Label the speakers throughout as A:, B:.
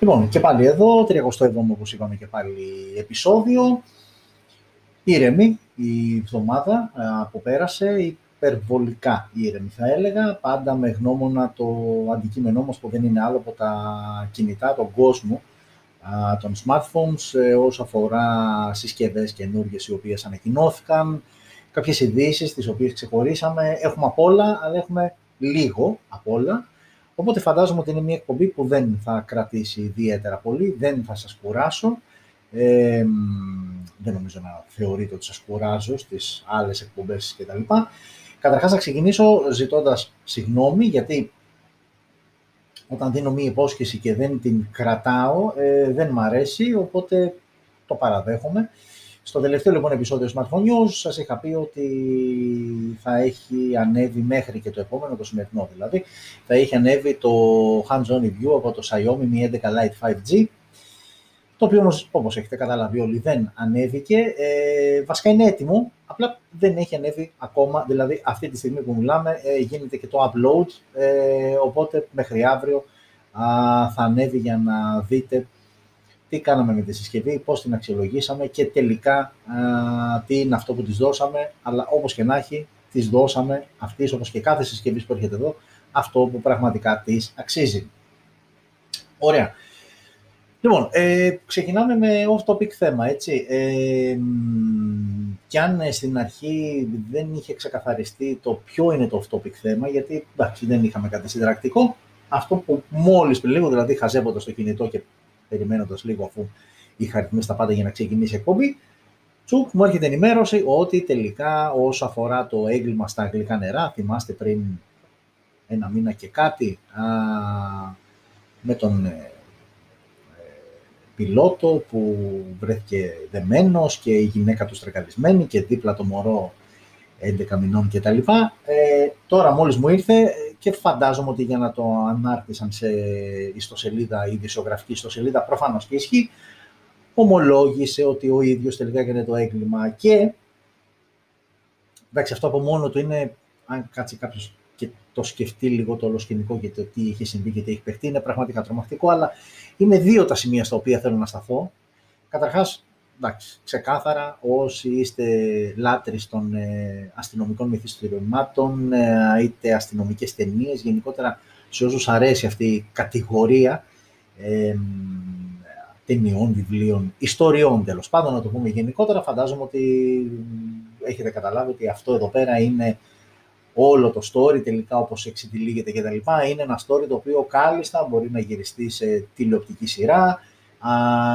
A: Λοιπόν, και πάλι εδώ, 37ο όπως είπαμε και πάλι επεισόδιο. Ήρεμη η εβδομάδα που πέρασε, υπερβολικά ήρεμη θα έλεγα, πάντα με γνώμονα το αντικείμενό μας που δεν είναι άλλο από τα κινητά, τον κόσμο των smartphones, ε, όσο αφορά συσκευές καινούργιες οι οποίες ανακοινώθηκαν, κάποιες ειδήσεις τις οποίες ξεχωρίσαμε. Έχουμε απ' όλα, αλλά έχουμε λίγο απ' όλα. Οπότε φαντάζομαι ότι είναι μια εκπομπή που δεν θα κρατήσει ιδιαίτερα πολύ, δεν θα σας κουράσω. Ε, δεν νομίζω να θεωρείτε ότι σας κουράζω στις άλλες εκπομπές κτλ. Καταρχάς θα ξεκινήσω ζητώντας συγγνώμη γιατί όταν δίνω μία υπόσχεση και δεν την κρατάω ε, δεν μ' αρέσει οπότε το παραδέχομαι. Στο τελευταίο λοιπόν επεισόδιο Smartphone News σας είχα πει ότι θα έχει ανέβει μέχρι και το επόμενο, το σημερινό δηλαδή, θα έχει ανέβει το hands-on review από το Xiaomi Mi 11 Lite 5G, το οποίο όμως, όπως έχετε καταλάβει όλοι, δεν ανέβηκε. Ε, βασικά είναι έτοιμο, απλά δεν έχει ανέβει ακόμα, δηλαδή αυτή τη στιγμή που μιλάμε ε, γίνεται και το upload, ε, οπότε μέχρι αύριο θα ανέβει για να δείτε τι κάναμε με τη συσκευή, πώς την αξιολογήσαμε και τελικά α, τι είναι αυτό που της δώσαμε, αλλά όπως και να έχει, της δώσαμε αυτής, όπως και κάθε συσκευής που έρχεται εδώ, αυτό που πραγματικά της αξίζει. Ωραία. Λοιπόν, ε, ξεκινάμε με off-topic θέμα, έτσι. Ε, κι αν ε, στην αρχή δεν είχε ξεκαθαριστεί το ποιο είναι το off-topic θέμα, γιατί εντάξει, δεν είχαμε κάτι συνταρακτικό, αυτό που μόλις πριν λίγο, δηλαδή χαζεύοντας το κινητό και περιμένοντας λίγο αφού είχα ρυθμίσει τα πάντα για να ξεκινήσει η εκπομπή, τσουκ, μου έρχεται ενημέρωση ότι τελικά όσο αφορά το έγκλημα στα αγγλικά νερά, θυμάστε πριν ένα μήνα και κάτι, α, με τον ε, πιλότο που βρέθηκε δεμένος και η γυναίκα του στρεκαλισμένη και δίπλα το μωρό 11 μηνών κτλ. Ε, τώρα μόλις μου ήρθε και φαντάζομαι ότι για να το ανάρτησαν σε ιστοσελίδα ή δισογραφική ιστοσελίδα, προφανώς και ισχύει, ομολόγησε ότι ο ίδιος τελικά έκανε το έγκλημα και εντάξει αυτό από μόνο του είναι, αν κάτσει κάποιος και το σκεφτεί λίγο το όλο σκηνικό και το τι είχε συμβεί και τι έχει παιχτεί, είναι πραγματικά τρομακτικό, αλλά είναι δύο τα σημεία στα οποία θέλω να σταθώ. Καταρχάς, εντάξει, ξεκάθαρα όσοι είστε λάτρεις των ε, αστυνομικών μυθιστορημάτων, ε, είτε αστυνομικές ταινίες, γενικότερα σε όσους αρέσει αυτή η κατηγορία ε, ταινιών, βιβλίων, ιστοριών τέλος πάντων, να το πούμε γενικότερα, φαντάζομαι ότι έχετε καταλάβει ότι αυτό εδώ πέρα είναι όλο το story τελικά όπως εξητυλίγεται και τα λοιπά. Είναι ένα story το οποίο κάλλιστα μπορεί να γυριστεί σε τηλεοπτική σειρά,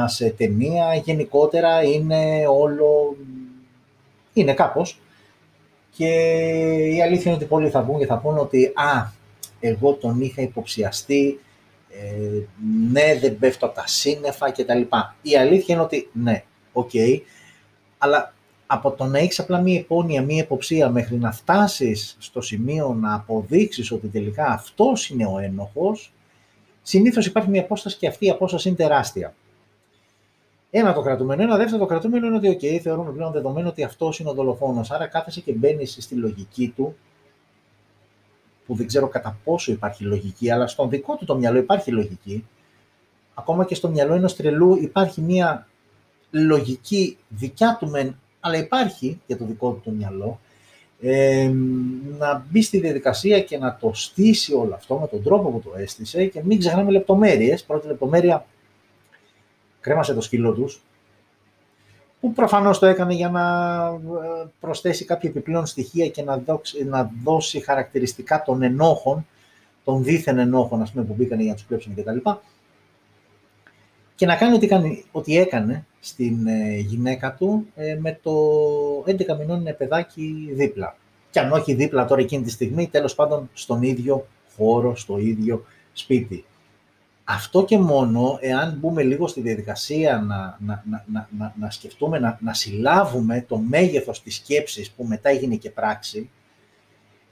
A: σε ταινία, γενικότερα είναι όλο, είναι κάπως. Και η αλήθεια είναι ότι πολλοί θα βγουν και θα πούνε ότι «Α, εγώ τον είχα υποψιαστεί, ε, ναι, δεν πέφτω από τα σύννεφα κτλ». Η αλήθεια είναι ότι ναι, οκ, αλλά από το να έχεις απλά μία υπόνοια, μία υποψία μέχρι να φτάσεις στο σημείο να αποδείξεις ότι τελικά αυτός είναι ο ένοχος, συνήθως υπάρχει μια απόσταση και αυτή η απόσταση είναι τεράστια. Ένα το κρατούμενο. Ένα δεύτερο το κρατούμενο είναι ότι, OK, θεωρούμε πλέον δεδομένο ότι αυτός είναι ο δολοφόνος. Άρα κάθεσαι και μπαίνεις στη λογική του, που δεν ξέρω κατά πόσο υπάρχει λογική, αλλά στον δικό του το μυαλό υπάρχει λογική. Ακόμα και στο μυαλό ενός τρελού υπάρχει μια λογική δικιά του μεν, αλλά υπάρχει για το δικό του το μυαλό, ε, να μπει στη διαδικασία και να το στήσει όλο αυτό με τον τρόπο που το έστησε και μην ξεχνάμε λεπτομέρειες. Πρώτη λεπτομέρεια, κρέμασε το σκύλο τους, που προφανώς το έκανε για να ε, προσθέσει κάποια επιπλέον στοιχεία και να δώσει, να δώσει χαρακτηριστικά των ενόχων, των δίθεν ενόχων ας πούμε, που μπήκαν για να τους κλέψουν κτλ. Και να κάνει ό,τι, κάνει, ό,τι έκανε στην ε, γυναίκα του ε, με το 11 μηνών παιδάκι δίπλα. Και αν όχι δίπλα τώρα εκείνη τη στιγμή, τέλος πάντων στον ίδιο χώρο, στο ίδιο σπίτι. Αυτό και μόνο, εάν μπούμε λίγο στη διαδικασία να, να, να, να, να σκεφτούμε, να, να συλλάβουμε το μέγεθος της σκέψης που μετά έγινε και πράξη,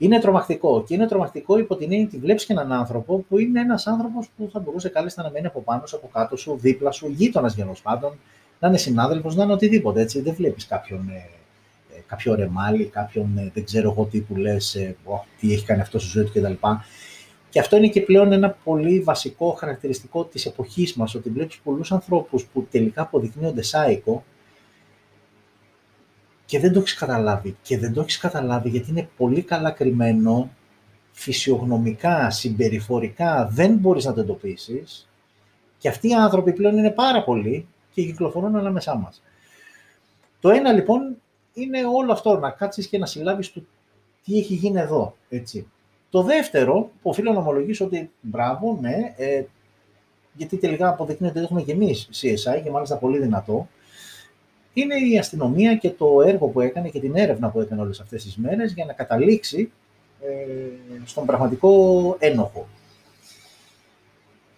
A: είναι τρομακτικό. Και είναι τρομακτικό υπό την έννοια ότι βλέπεις και έναν άνθρωπο που είναι ένας άνθρωπος που θα μπορούσε κάλλιστα να μένει από πάνω σου, από κάτω σου, δίπλα σου, γείτονας γενό πάντων, να είναι συνάδελφος, να είναι οτιδήποτε. Έτσι. Δεν βλέπεις κάποιον, ε, ε, κάποιο ρεμάλι, κάποιον ε, δεν ξέρω εγώ τι που λες, ε, τι έχει κάνει αυτός στη ζωή του κτλ. Και αυτό είναι και πλέον ένα πολύ βασικό χαρακτηριστικό της εποχής μας, ότι βλέπεις πολλούς ανθρώπους που τελικά αποδεικνύονται σάικο και δεν το έχεις καταλάβει. Και δεν το έχεις καταλάβει γιατί είναι πολύ καλά κρυμμένο, φυσιογνωμικά, συμπεριφορικά, δεν μπορείς να το εντοπίσεις. Και αυτοί οι άνθρωποι πλέον είναι πάρα πολλοί και κυκλοφορούν ανάμεσά μας. Το ένα λοιπόν είναι όλο αυτό, να κάτσεις και να συλλάβεις το τι έχει γίνει εδώ. Έτσι. Το δεύτερο, που οφείλω να ομολογήσω ότι μπράβο, ναι, ε, γιατί τελικά αποδεικνύεται ότι έχουμε και εμείς CSI και μάλιστα πολύ δυνατό, είναι η αστυνομία και το έργο που έκανε και την έρευνα που έκανε όλες αυτές τις μέρες για να καταλήξει ε, στον πραγματικό ένοχο.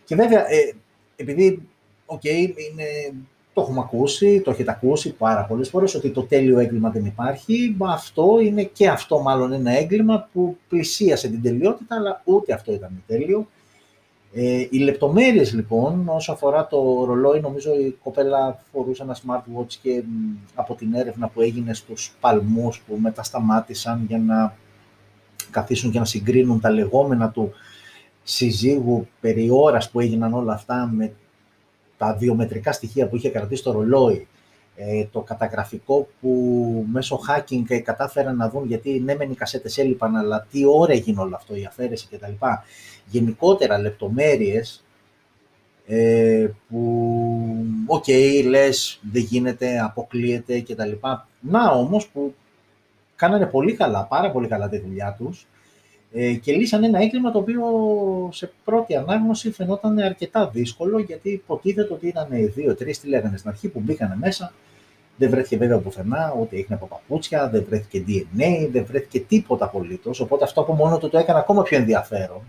A: Και βέβαια, ε, επειδή, οκ, είναι, το έχουμε ακούσει, το έχετε ακούσει πάρα πολλές φορές, ότι το τέλειο έγκλημα δεν υπάρχει, αυτό είναι και αυτό μάλλον ένα έγκλημα που πλησίασε την τελειότητα, αλλά ούτε αυτό ήταν τέλειο. Ε, οι λεπτομέρειες λοιπόν, όσο αφορά το ρολόι, νομίζω η κοπέλα φορούσε ένα smartwatch και από την έρευνα που έγινε στους παλμούς που μετά σταμάτησαν για να καθίσουν και να συγκρίνουν τα λεγόμενα του συζύγου περί ώρας που έγιναν όλα αυτά με τα βιομετρικά στοιχεία που είχε κρατήσει το ρολόι, ε, το καταγραφικό που μέσω hacking κατάφεραν να δουν γιατί ναι μεν οι κασέτες έλειπαν αλλά τι ώρα έγινε όλο αυτό, η αφαίρεση κτλ. Γενικότερα λεπτομέρειες ε, που OK, okay, λες δεν γίνεται, αποκλείεται κτλ. Να όμως που κάνανε πολύ καλά, πάρα πολύ καλά τη δουλειά τους ε, και λύσαν ένα έγκλημα το οποίο σε πρώτη ανάγνωση φαινόταν αρκετά δύσκολο γιατί υποτίθεται ότι ήταν οι δύο-τρει, τι λέγανε στην αρχή, που μπήκαν μέσα. Δεν βρέθηκε βέβαια πουθενά, ούτε έγινε από παπούτσια, δεν βρέθηκε DNA, δεν βρέθηκε τίποτα απολύτως. Οπότε αυτό από μόνο του το έκανε ακόμα πιο ενδιαφέρον.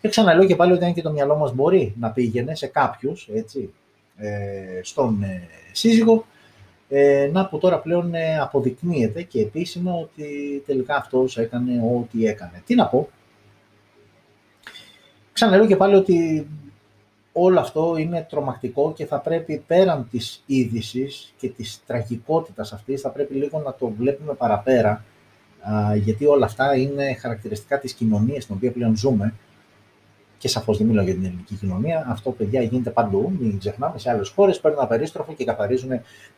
A: Και ξαναλέω και πάλι ότι αν και το μυαλό μας μπορεί να πήγαινε σε κάποιους, έτσι, ε, στον ε, σύζυγο, ε, να που τώρα πλέον ε, αποδεικνύεται και επίσημα ότι τελικά αυτός έκανε ό,τι έκανε. Τι να πω. Ξαναλέω και πάλι ότι όλο αυτό είναι τρομακτικό και θα πρέπει πέραν της είδησης και της τραγικότητας αυτής, θα πρέπει λίγο να το βλέπουμε παραπέρα, γιατί όλα αυτά είναι χαρακτηριστικά της κοινωνίας στην οποία πλέον ζούμε και σαφώς δεν μιλάω για την ελληνική κοινωνία. Αυτό, παιδιά, γίνεται παντού. Μην ξεχνάμε σε άλλες χώρες. Παίρνουν περίστροφο και καθαρίζουν.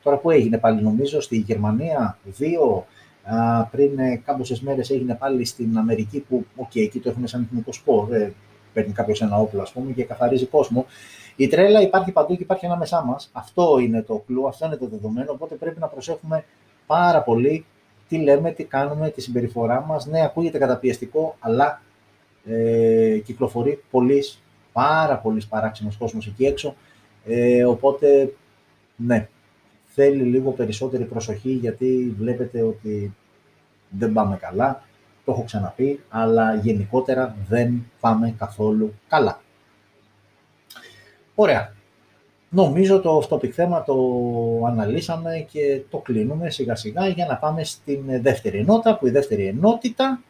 A: Τώρα που έγινε πάλι, νομίζω, στη Γερμανία, δύο πριν ε, κάποιες μέρες έγινε πάλι στην Αμερική, που, οκ, εκεί το έχουμε σαν εθνικό σπορ. Ε, παίρνει κάποιος ένα όπλο, ας πούμε, και καθαρίζει κόσμο. Η τρέλα υπάρχει παντού και υπάρχει ανάμεσά μας. Αυτό είναι το κλου, αυτό είναι το δεδομένο. Οπότε πρέπει να προσέχουμε πάρα πολύ τι λέμε, τι κάνουμε, τη συμπεριφορά μας. Ναι, ακούγεται καταπιεστικό, αλλά ε, κυκλοφορεί πολύ, πάρα πολύ παράξενος κόσμος εκεί έξω, ε, οπότε ναι, θέλει λίγο περισσότερη προσοχή γιατί βλέπετε ότι δεν πάμε καλά, το έχω ξαναπεί, αλλά γενικότερα δεν πάμε καθόλου καλά. Ωραία. Νομίζω το topic θέμα το αναλύσαμε και το κλείνουμε σιγά σιγά για να πάμε στην δεύτερη ενότητα, που η δεύτερη ενότητα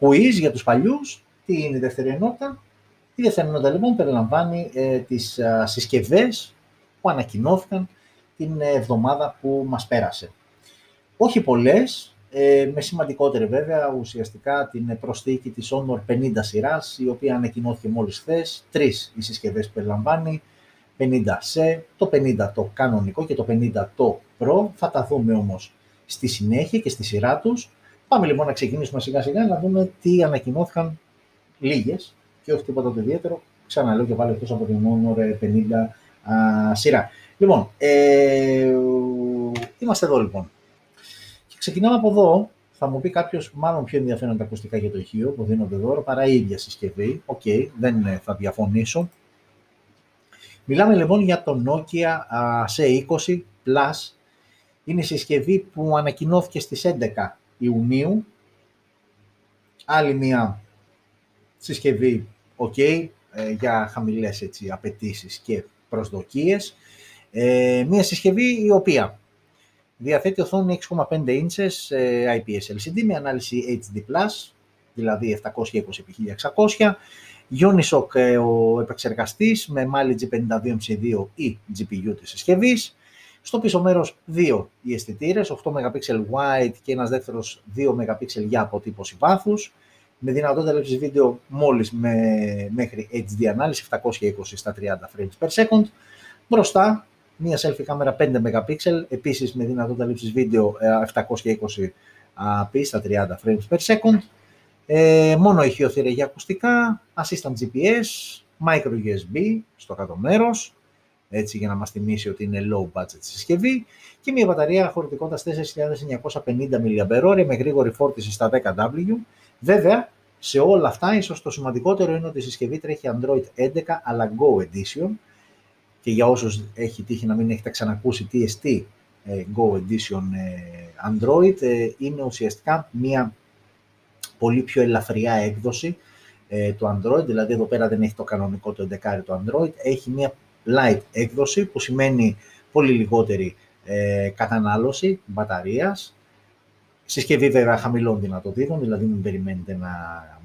A: quiz για τους παλιούς. Τι είναι η δεύτερη ενότητα. Η δεύτερη ενότητα λοιπόν περιλαμβάνει ε, τις α, συσκευές που ανακοινώθηκαν την εβδομάδα που μας πέρασε. Όχι πολλές, ε, με σημαντικότερη βέβαια ουσιαστικά την προσθήκη της Honor 50 σειράς, η οποία ανακοινώθηκε μόλις χθες. Τρεις οι συσκευές που περιλαμβάνει, 50C, το 50 το κανονικό και το 50 το Pro. Θα τα δούμε όμως στη συνέχεια και στη σειρά τους. Πάμε λοιπόν να ξεκινήσουμε σιγά σιγά να δούμε τι ανακοινώθηκαν λίγες και όχι τίποτα το ιδιαίτερο. Ξαναλέω και πάλι εκτός από την μόνο 50 α, σειρά. Λοιπόν, ε, είμαστε εδώ λοιπόν. Και ξεκινάμε από εδώ. Θα μου πει κάποιος, μάλλον πιο ενδιαφέροντα ακουστικά για το ηχείο που δίνονται εδώ παρά η ίδια συσκευή. OK, okay, δεν θα διαφωνήσω. Μιλάμε λοιπόν για το Nokia C20 Plus. Είναι η συσκευή που ανακοινώθηκε στις 11 Ιουνίου. Άλλη μια συσκευή OK ε, για χαμηλές έτσι, απαιτήσεις και προσδοκίες. Ε, μια συσκευή η οποία διαθέτει οθόνη 6,5 inches ε, IPS LCD με ανάλυση HD+, δηλαδή 720x1600, Unishock ε, ο επεξεργαστής με Mali G52MC2 ή GPU της συσκευής, στο πίσω μέρος δύο οι αισθητήρες, 8 MP wide και ένας δεύτερος 2 MP για αποτύπωση βάθους. Με δυνατότητα λήψης βίντεο μόλις με, μέχρι HD ανάλυση 720 στα 30 frames per second. Μπροστά μία selfie κάμερα 5 MP, επίσης με δυνατότητα λήψης βίντεο 720p ε, στα 30 frames per second. Ε, μόνο ηχειοθήρια για ακουστικά, assistant GPS, micro USB στο κάτω μέρος, έτσι για να μας θυμίσει ότι είναι low budget συσκευή και μια μπαταρία χωρητικότητας 4.950 mAh με γρήγορη φόρτιση στα 10W. Βέβαια, σε όλα αυτά, ίσως το σημαντικότερο είναι ότι η συσκευή τρέχει Android 11 αλλά Go Edition. Και για όσους έχει τύχει να μην έχετε ξανακούσει TST ες, Go Edition ε, Android, ε, είναι ουσιαστικά μια πολύ πιο ελαφριά έκδοση του Android, δηλαδή εδώ πέρα δεν έχει το κανονικό το 11 το Android, έχει μια light έκδοση που σημαίνει πολύ λιγότερη κατανάλωση μπαταρίας, Συσκευή βέβαια χαμηλών δυνατοτήτων, δηλαδή μην περιμένετε να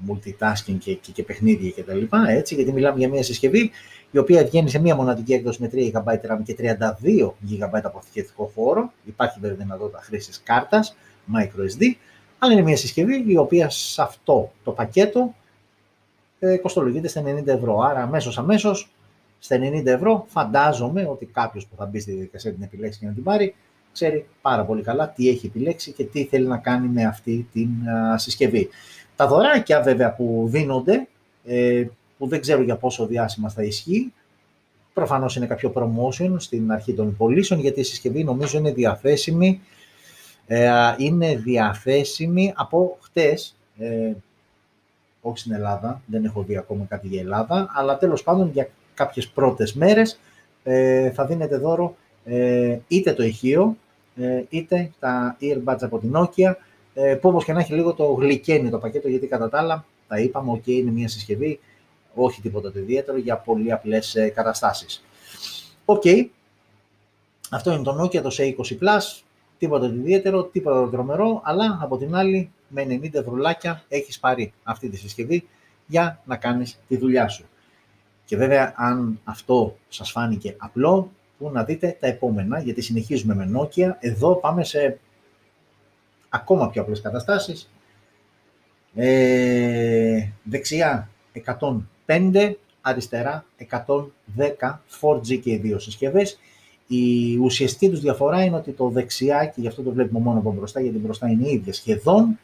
A: multitasking και, και, και παιχνίδια κτλ. Έτσι, γιατί μιλάμε για μια συσκευή η οποία βγαίνει σε μια μοναδική έκδοση με 3 GB RAM και 32 GB αποθηκευτικό χώρο. Υπάρχει βέβαια δυνατότητα χρήσης κάρτας microSD, αλλά είναι μια συσκευή η οποία σε αυτό το πακέτο ε, κοστολογείται στα 90 ευρώ. Άρα αμέσως αμέσως στα 90 ευρώ φαντάζομαι ότι κάποιος που θα μπει στη διαδικασία την επιλέξει και να την πάρει ξέρει πάρα πολύ καλά τι έχει επιλέξει και τι θέλει να κάνει με αυτή την συσκευή. Τα δωράκια βέβαια που δίνονται, ε, που δεν ξέρω για πόσο διάσημα θα ισχύει, προφανώς είναι κάποιο promotion στην αρχή των πωλήσεων, γιατί η συσκευή νομίζω είναι διαθέσιμη, ε, είναι διαθέσιμη από χτες, ε, όχι στην Ελλάδα, δεν έχω δει ακόμα κάτι για Ελλάδα, αλλά τέλος πάντων για κάποιες πρώτες μέρες ε, θα δίνετε δώρο ε, είτε το ηχείο, ε, είτε τα earbuds από την Nokia, ε, που όπως και να έχει λίγο το γλυκένει το πακέτο, γιατί κατά τα άλλα, τα είπαμε, ok, είναι μια συσκευή, όχι τίποτα το ιδιαίτερο, για πολύ απλές ε, καταστάσεις. Οκ, αυτό είναι το Nokia, το C20 Plus, τίποτα το ιδιαίτερο, τίποτα το τρομερό, αλλά από την άλλη, με 90 ευρουλάκια έχεις πάρει αυτή τη συσκευή για να κάνεις τη δουλειά σου. Και βέβαια, αν αυτό σας φάνηκε απλό, που να δείτε τα επόμενα, γιατί συνεχίζουμε με Nokia. Εδώ πάμε σε ακόμα πιο απλές καταστάσεις. Ε, δεξιά 105, αριστερά 110 4G και οι δύο συσκευές. Η ουσιαστική τους διαφορά είναι ότι το δεξιά, και γι' αυτό το βλέπουμε μόνο από μπροστά, γιατί μπροστά είναι ίδια σχεδόν,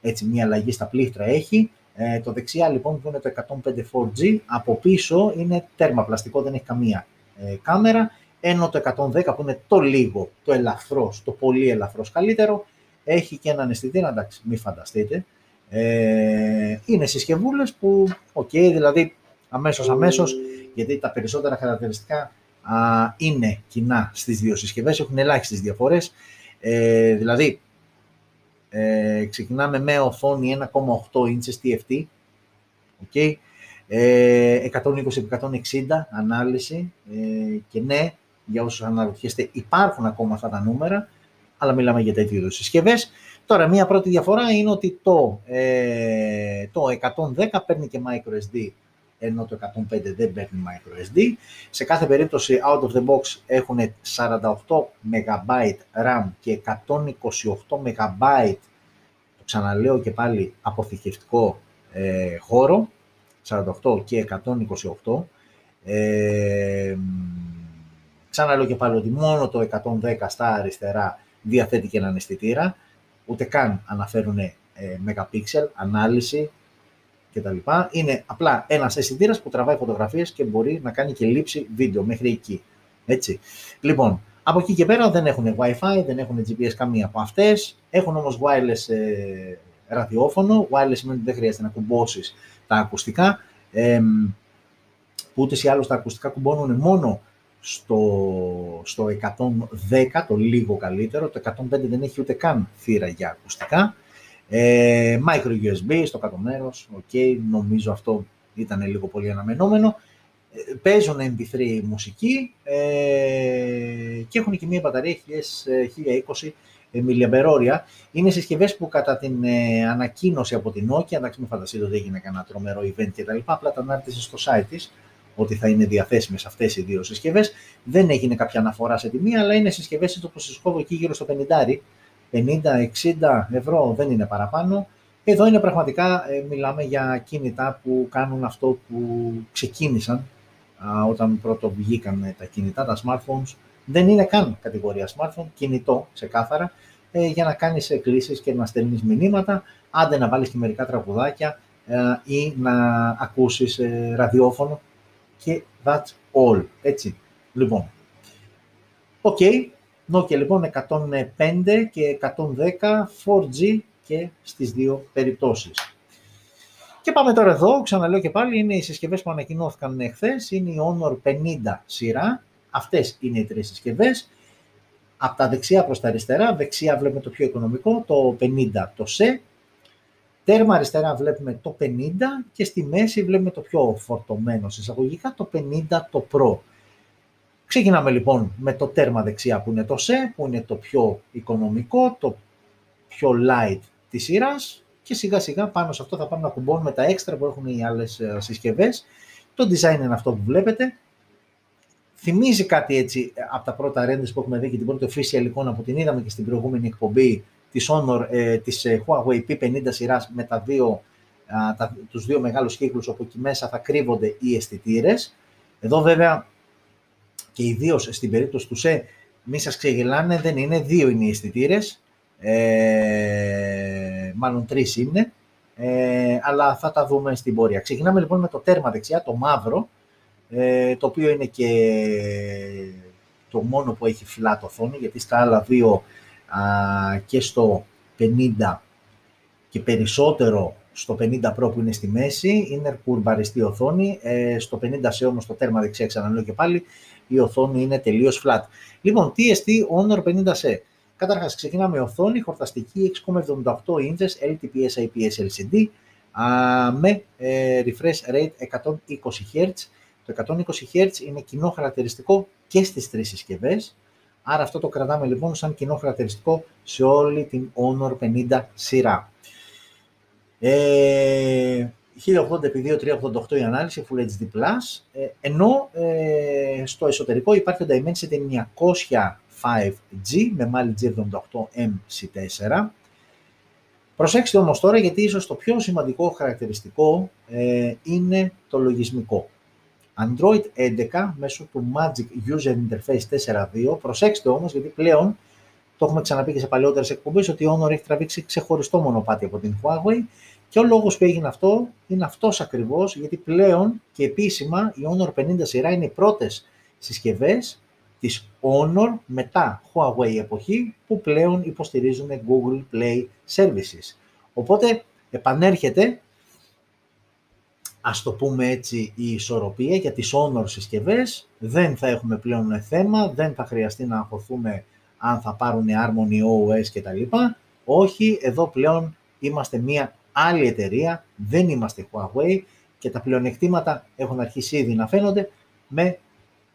A: έτσι μια αλλαγή στα πλήκτρα έχει. Ε, το δεξιά λοιπόν που είναι το 105 4G, από πίσω είναι τέρμα πλαστικό, δεν έχει καμία ε, κάμερα ενώ το 110 που είναι το λίγο, το ελαφρώς, το πολύ ελαφρώς καλύτερο, έχει και έναν αισθητήρα, εντάξει, μην φανταστείτε. Ε, είναι συσκευούλες που, OK, okay, δηλαδή αμέσως αμέσως, γιατί τα περισσότερα χαρακτηριστικά α, είναι κοινά στις δύο συσκευές, έχουν ελάχιστες διαφορές. Ε, δηλαδή, ε, ξεκινάμε με οθόνη 1,8 inches TFT, okay, ε, 120-160 ανάλυση ε, και ναι, για όσους αναρωτιέστε, υπάρχουν ακόμα αυτά τα νούμερα, αλλά μιλάμε για τέτοιου είδους συσκευές. Τώρα, μία πρώτη διαφορά είναι ότι το, ε, το 110 παίρνει και microSD, ενώ το 105 δεν παίρνει microSD. Σε κάθε περίπτωση, out of the box έχουν 48 MB RAM και 128 MB, το ξαναλέω και πάλι, αποθηκευτικό ε, χώρο, 48 και 128. Ε, Ξαναλέω και πάλι ότι μόνο το 110 στα αριστερά διαθέτει και έναν αισθητήρα, ούτε καν αναφέρουν ε, megapixel, ανάλυση κτλ. Είναι απλά ένας αισθητήρας που τραβάει φωτογραφίες και μπορεί να κάνει και λήψη βίντεο μέχρι εκεί. Έτσι. Λοιπόν, από εκεί και πέρα δεν έχουν Wi-Fi, δεν έχουν GPS καμία από αυτές, έχουν όμως wireless ε, ραδιόφωνο, wireless σημαίνει ότι δεν χρειάζεται να κουμπώσεις τα ακουστικά, ε, που ούτε ή άλλως τα ακουστικά κουμπώνουν μόνο στο, στο 110, το λίγο καλύτερο, το 105 δεν έχει ούτε καν θύρα για ακουστικά. Ε, micro USB στο κάτω μέρος, ok, νομίζω αυτό ήταν λίγο πολύ αναμενόμενο. Ε, παίζουν MP3 μουσική ε, και έχουν και μια μπαταρία 1020 mAh. Είναι συσκευές που κατά την ε, ανακοίνωση από την Nokia, εντάξει μην φανταστείτε ότι έγινε κανένα τρομερό event κτλ. Απλά τα ανάρτησε στο site της ότι θα είναι διαθέσιμες αυτές οι δύο συσκευές. Δεν έγινε κάποια αναφορά σε τιμή, αλλά είναι συσκευές όπως τις κόβω εκεί γύρω στο 50, 50-60 ευρώ δεν είναι παραπάνω. Εδώ είναι πραγματικά, ε, μιλάμε για κινητά που κάνουν αυτό που ξεκίνησαν όταν πρώτο βγήκαν τα κινητά, τα smartphones. Δεν είναι καν κατηγορία smartphone, κινητό ξεκάθαρα, ε, για να κάνεις κλήσεις και να στέλνεις μηνύματα, άντε να βάλεις και μερικά τραγουδάκια ε, ή να ακούσεις ραδιόφωνο και that's all, έτσι. Λοιπόν, OK, okay. Nokia λοιπόν 105 και 110 4G και στις δύο περιπτώσεις. Και πάμε τώρα εδώ, ξαναλέω και πάλι, είναι οι συσκευές που ανακοινώθηκαν χθες, είναι η Honor 50 σειρά, αυτές είναι οι τρεις συσκευές. Από τα δεξιά προς τα αριστερά, δεξιά βλέπουμε το πιο οικονομικό, το 50 το SE, τέρμα αριστερά βλέπουμε το 50 και στη μέση βλέπουμε το πιο φορτωμένο εισαγωγικά, το 50 το Pro. Ξεκινάμε λοιπόν με το τέρμα δεξιά που είναι το SE, που είναι το πιο οικονομικό, το πιο light της σειράς και σιγά σιγά πάνω σε αυτό θα πάμε να κουμπώνουμε τα έξτρα που έχουν οι άλλες ε, συσκευές. Το design είναι αυτό που βλέπετε. Θυμίζει κάτι έτσι ε, από τα πρώτα renders που έχουμε δει και την πρώτη official εικόνα που την είδαμε και στην προηγούμενη εκπομπή της, Honor, ε, της ε, Huawei P50 σειράς με τα δύο, α, τα, τους δύο μεγάλους κύκλους όπου εκεί μέσα θα κρύβονται οι αισθητήρες. Εδώ βέβαια και ιδίω στην περίπτωση του ΣΕ, μη σας ξεγελάνε, δεν είναι δύο είναι οι αισθητήρες. Ε, μάλλον τρεις είναι, ε, αλλά θα τα δούμε στην πορεία. Ξεκινάμε λοιπόν με το τέρμα δεξιά, το μαύρο, ε, το οποίο είναι και το μόνο που έχει flat οθόνη, γιατί στα άλλα δύο α, και στο 50 και περισσότερο στο 50 Pro που είναι στη μέση, είναι κουρμπαριστή οθόνη, ε, στο 50 σε όμως το τέρμα δεξιά ξαναλέω και πάλι, η οθόνη είναι τελείως flat. Λοιπόν, TST Honor 50C. Καταρχάς, ξεκινάμε με οθόνη χορταστική 6,78 inches LTPS IPS LCD με ε, refresh rate 120 Hz. Το 120 Hz είναι κοινό χαρακτηριστικό και στις τρεις συσκευές, άρα αυτό το κρατάμε λοιπόν σαν κοινό χαρακτηριστικό σε όλη την Honor 50 σειρά. Ε, 1080x2388 η ανάλυση Full HD+, ε, ενώ ε, στο εσωτερικό υπάρχει το Dimensity 905G με μάλι G78MC4. Προσέξτε όμως τώρα γιατί ίσως το πιο σημαντικό χαρακτηριστικό ε, είναι το λογισμικό. Android 11 μέσω του Magic User Interface 4.2. Προσέξτε όμως γιατί πλέον το έχουμε ξαναπεί και σε παλαιότερες εκπομπές ότι η Honor έχει τραβήξει ξεχωριστό μονοπάτι από την Huawei και ο λόγος που έγινε αυτό είναι αυτός ακριβώς, γιατί πλέον και επίσημα η Honor 50 σειρά είναι οι πρώτες συσκευές της Honor μετά Huawei εποχή που πλέον υποστηρίζουν Google Play Services. Οπότε επανέρχεται, ας το πούμε έτσι, η ισορροπία για τις Honor συσκευές. Δεν θα έχουμε πλέον θέμα, δεν θα χρειαστεί να αγχωθούμε αν θα πάρουν Harmony OS κτλ. Όχι, εδώ πλέον είμαστε μια άλλη εταιρεία, δεν είμαστε Huawei και τα πλεονεκτήματα έχουν αρχίσει ήδη να φαίνονται με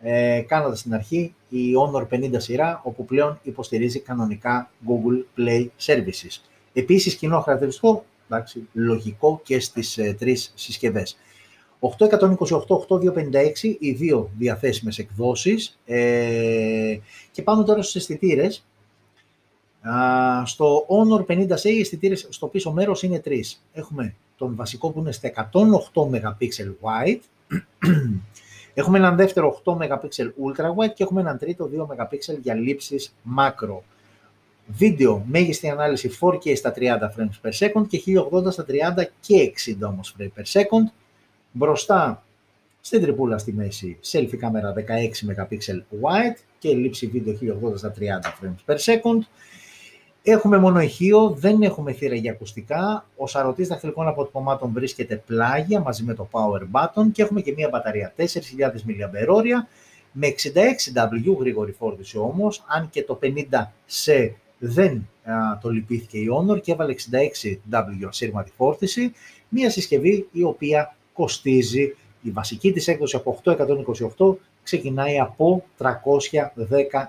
A: ε, κάνοντας στην αρχή η Honor 50 σειρά, όπου πλέον υποστηρίζει κανονικά Google Play Services. Επίσης, κοινό χαρακτηριστικό, εντάξει, λογικό και στις ε, τρεις συσκευές. 828-8256, οι δύο διαθέσιμες εκδόσεις. Ε, και πάμε τώρα στους αισθητήρες στο Honor 50C οι αισθητήρες στο πίσω μέρος είναι τρεις. Έχουμε τον βασικό που είναι στα 108 MP wide, έχουμε έναν δεύτερο 8 MP ultra wide και έχουμε έναν τρίτο 2 MP για λήψεις macro. Βίντεο, μέγιστη ανάλυση 4K στα 30 frames per second και 1080 στα 30 και 60 όμως frames per second. Μπροστά στην τρυπούλα στη μέση selfie κάμερα 16 MP wide και λήψη βίντεο 1080 στα 30 frames per second. Έχουμε μόνο ηχείο, δεν έχουμε θύρα για ακουστικά. Ο σαρωτής δαχτυλικών αποτυπωμάτων βρίσκεται πλάγια μαζί με το power button και έχουμε και μία μπαταρία 4.000 mAh με 66W γρήγορη φόρτιση όμως, αν και το 50C δεν το λυπήθηκε η Honor και έβαλε 66W ασύρματη φόρτιση, μία συσκευή η οποία κοστίζει, η βασική της έκδοση από 828 ξεκινάει από 310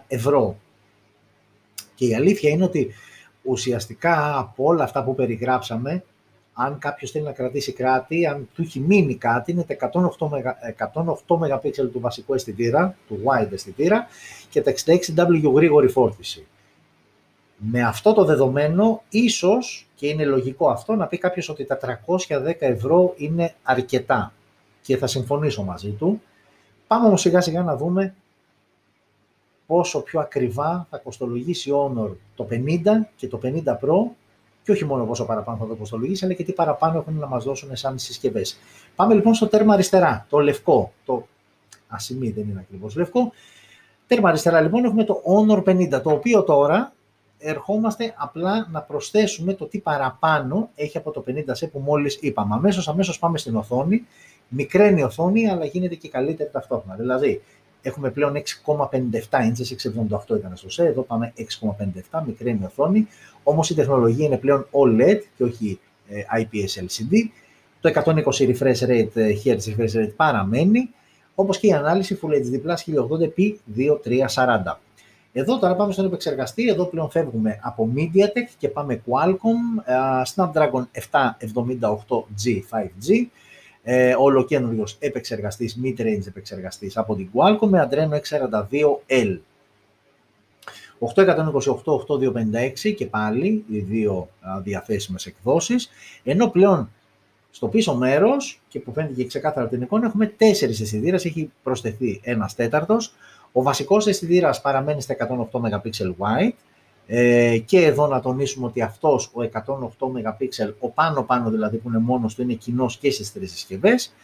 A: ευρώ. Και η αλήθεια είναι ότι ουσιαστικά από όλα αυτά που περιγράψαμε, αν κάποιος θέλει να κρατήσει κράτη, αν του έχει μείνει κάτι, είναι τα 108, 108 MP του βασικού αισθητήρα, του wide αισθητήρα και τα 66W γρήγορη φόρτιση. Με αυτό το δεδομένο, ίσως, και Και είναι λογικό αυτό να πει κάποιος ότι τα 310 ευρώ είναι αρκετά και θα συμφωνήσω μαζί του. Πάμε όμως σιγά σιγά να δούμε πόσο πιο ακριβά θα κοστολογήσει Honor το 50 και το 50 Pro και όχι μόνο πόσο παραπάνω θα το κοστολογήσει, αλλά και τι παραπάνω έχουν να μας δώσουν σαν συσκευές. Πάμε λοιπόν στο τέρμα αριστερά, το λευκό, το ασημή δεν είναι ακριβώς λευκό. Τέρμα αριστερά λοιπόν έχουμε το Honor 50, το οποίο τώρα ερχόμαστε απλά να προσθέσουμε το τι παραπάνω έχει από το 50C που μόλις είπαμε. Αμέσως, αμέσως πάμε στην οθόνη, μικραίνει η οθόνη, αλλά γίνεται και καλύτερη ταυτόχρονα. Δηλαδή, έχουμε πλέον 6,57 inches, 6,78 ήταν στο ΣΕ, εδώ πάμε 6,57, μικραίνει η οθόνη, όμως η τεχνολογία είναι πλέον OLED και όχι ε, IPS LCD. Το 120 refresh rate, ε, Hz refresh rate παραμένει, όπως και η ανάλυση Full HD Plus 1080p 2340. Εδώ τώρα πάμε στον επεξεργαστή, εδώ πλέον φεύγουμε από MediaTek και πάμε Qualcomm, Snapdragon 778G 5G, ε, ολοκένουργιος επεξεργαστής, mid-range επεξεργαστής από την Qualcomm με Adreno 642L. 828-8256 και πάλι οι δύο διαθέσιμες εκδόσεις, ενώ πλέον στο πίσω μέρος, και που φαίνεται και ξεκάθαρα την εικόνα, έχουμε τέσσερις αισθητήρες, έχει προσθεθεί ένας τέταρτος. Ο βασικός αισθητήρας παραμένει στα 108 MP wide, ε, και εδώ να τονίσουμε ότι αυτός ο 108 MP, ο πάνω-πάνω δηλαδή που είναι μόνος του, είναι κοινός και στις τρεις συσκευές.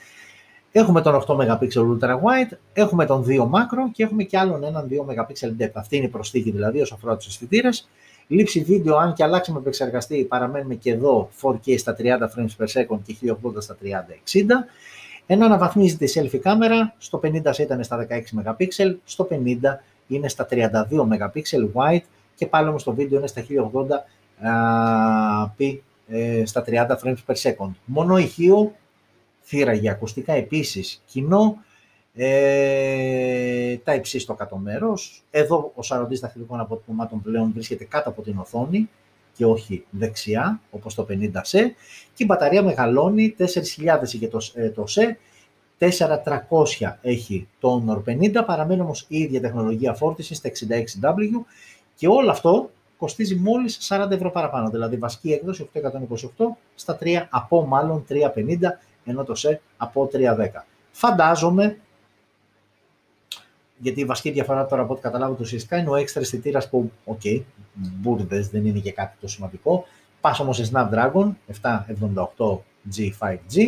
A: Έχουμε τον 8 MP Ultra Wide, έχουμε τον 2 Macro και έχουμε και άλλον έναν 2 MP Depth. Αυτή είναι η προσθήκη δηλαδή όσο αφορά τους αισθητήρες. Λήψη βίντεο, αν και αλλάξαμε επεξεργαστή, παραμένουμε και εδώ 4K στα 30 frames per second και 1080 στα 30-60. Ενώ αναβαθμίζεται η selfie κάμερα, στο 50 ήταν στα 16 MP, στο 50 είναι στα 32 MP wide και πάλι όμως το βίντεο είναι στα 1080p ε, στα 30 frames per second. Μόνο ηχείο, θύρα για ακουστικά επίσης κοινό, ε, τα υψί στο κάτω μέρος. Εδώ ο σαρωτής δαχτυλικών αποτυπωμάτων πλέον βρίσκεται κάτω από την οθόνη και όχι δεξιά, όπως το 50 SE. Και η μπαταρία μεγαλώνει, 4.000 είχε το, ε, το SE, 4.300 έχει το Honor 50, παραμένει όμως η ίδια τεχνολογία φόρτισης στα 66W και όλο αυτό κοστίζει μόλις 40 ευρώ παραπάνω, δηλαδή βασική έκδοση 828 στα 3, από μάλλον 350, ενώ το SE από 310. Φαντάζομαι, γιατί η βασική διαφορά τώρα από ό,τι καταλάβω το ουσιαστικά είναι ο έξτρα αισθητήρας που, OK, okay, μπουρδες, δεν είναι και κάτι το σημαντικό. Πας όμως σε Snapdragon 778 G5G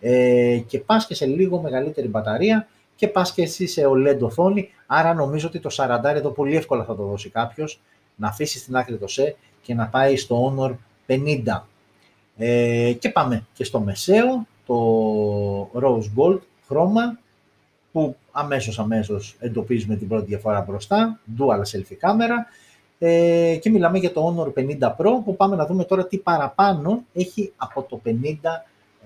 A: ε, και πας και σε λίγο μεγαλύτερη μπαταρία και πας και εσύ σε OLED οθόνη, άρα νομίζω ότι το 40 εδώ πολύ εύκολα θα το δώσει κάποιος να αφήσει στην άκρη το ΣΕ και να πάει στο Honor 50. Ε, και πάμε και στο μεσαίο, το Rose Gold χρώμα, που αμέσως αμέσως εντοπίζουμε την πρώτη διαφορά μπροστά, dual selfie κάμερα, ε, και μιλάμε για το Honor 50 Pro, που πάμε να δούμε τώρα τι παραπάνω έχει από το 50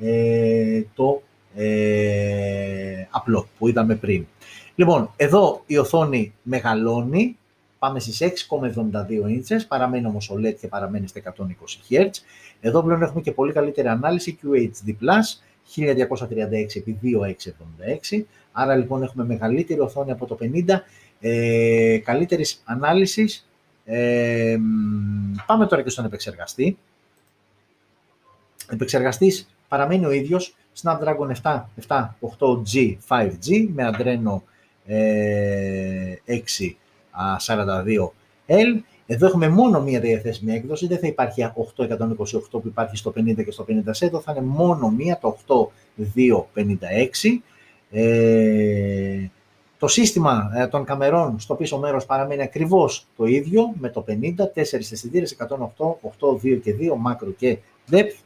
A: ε, το ε, απλό που είδαμε πριν. Λοιπόν, εδώ η οθόνη μεγαλώνει, πάμε στις 6,72 ίντσες, παραμένει όμως OLED και παραμένει στα 120 Hz. Εδώ πλέον έχουμε και πολύ καλύτερη ανάλυση QHD+, 1236x2676, άρα λοιπόν έχουμε μεγαλύτερη οθόνη από το 50, ε, καλύτερης ανάλυσης. Ε, πάμε τώρα και στον επεξεργαστή. Επεξεργαστής παραμένει ο ίδιος, Snapdragon 778G 5G με Adreno 642L. Εδώ έχουμε μόνο μία διαθέσιμη έκδοση, δεν θα υπάρχει 828 που υπάρχει στο 50 και στο 50 εδώ θα είναι μόνο μία, το 8256. Ε, το σύστημα ε, των καμερών στο πίσω μέρος παραμένει ακριβώς το ίδιο με το 50, 4 αισθητήρες, 108, 8, 2 και 2, μάκρο και depth.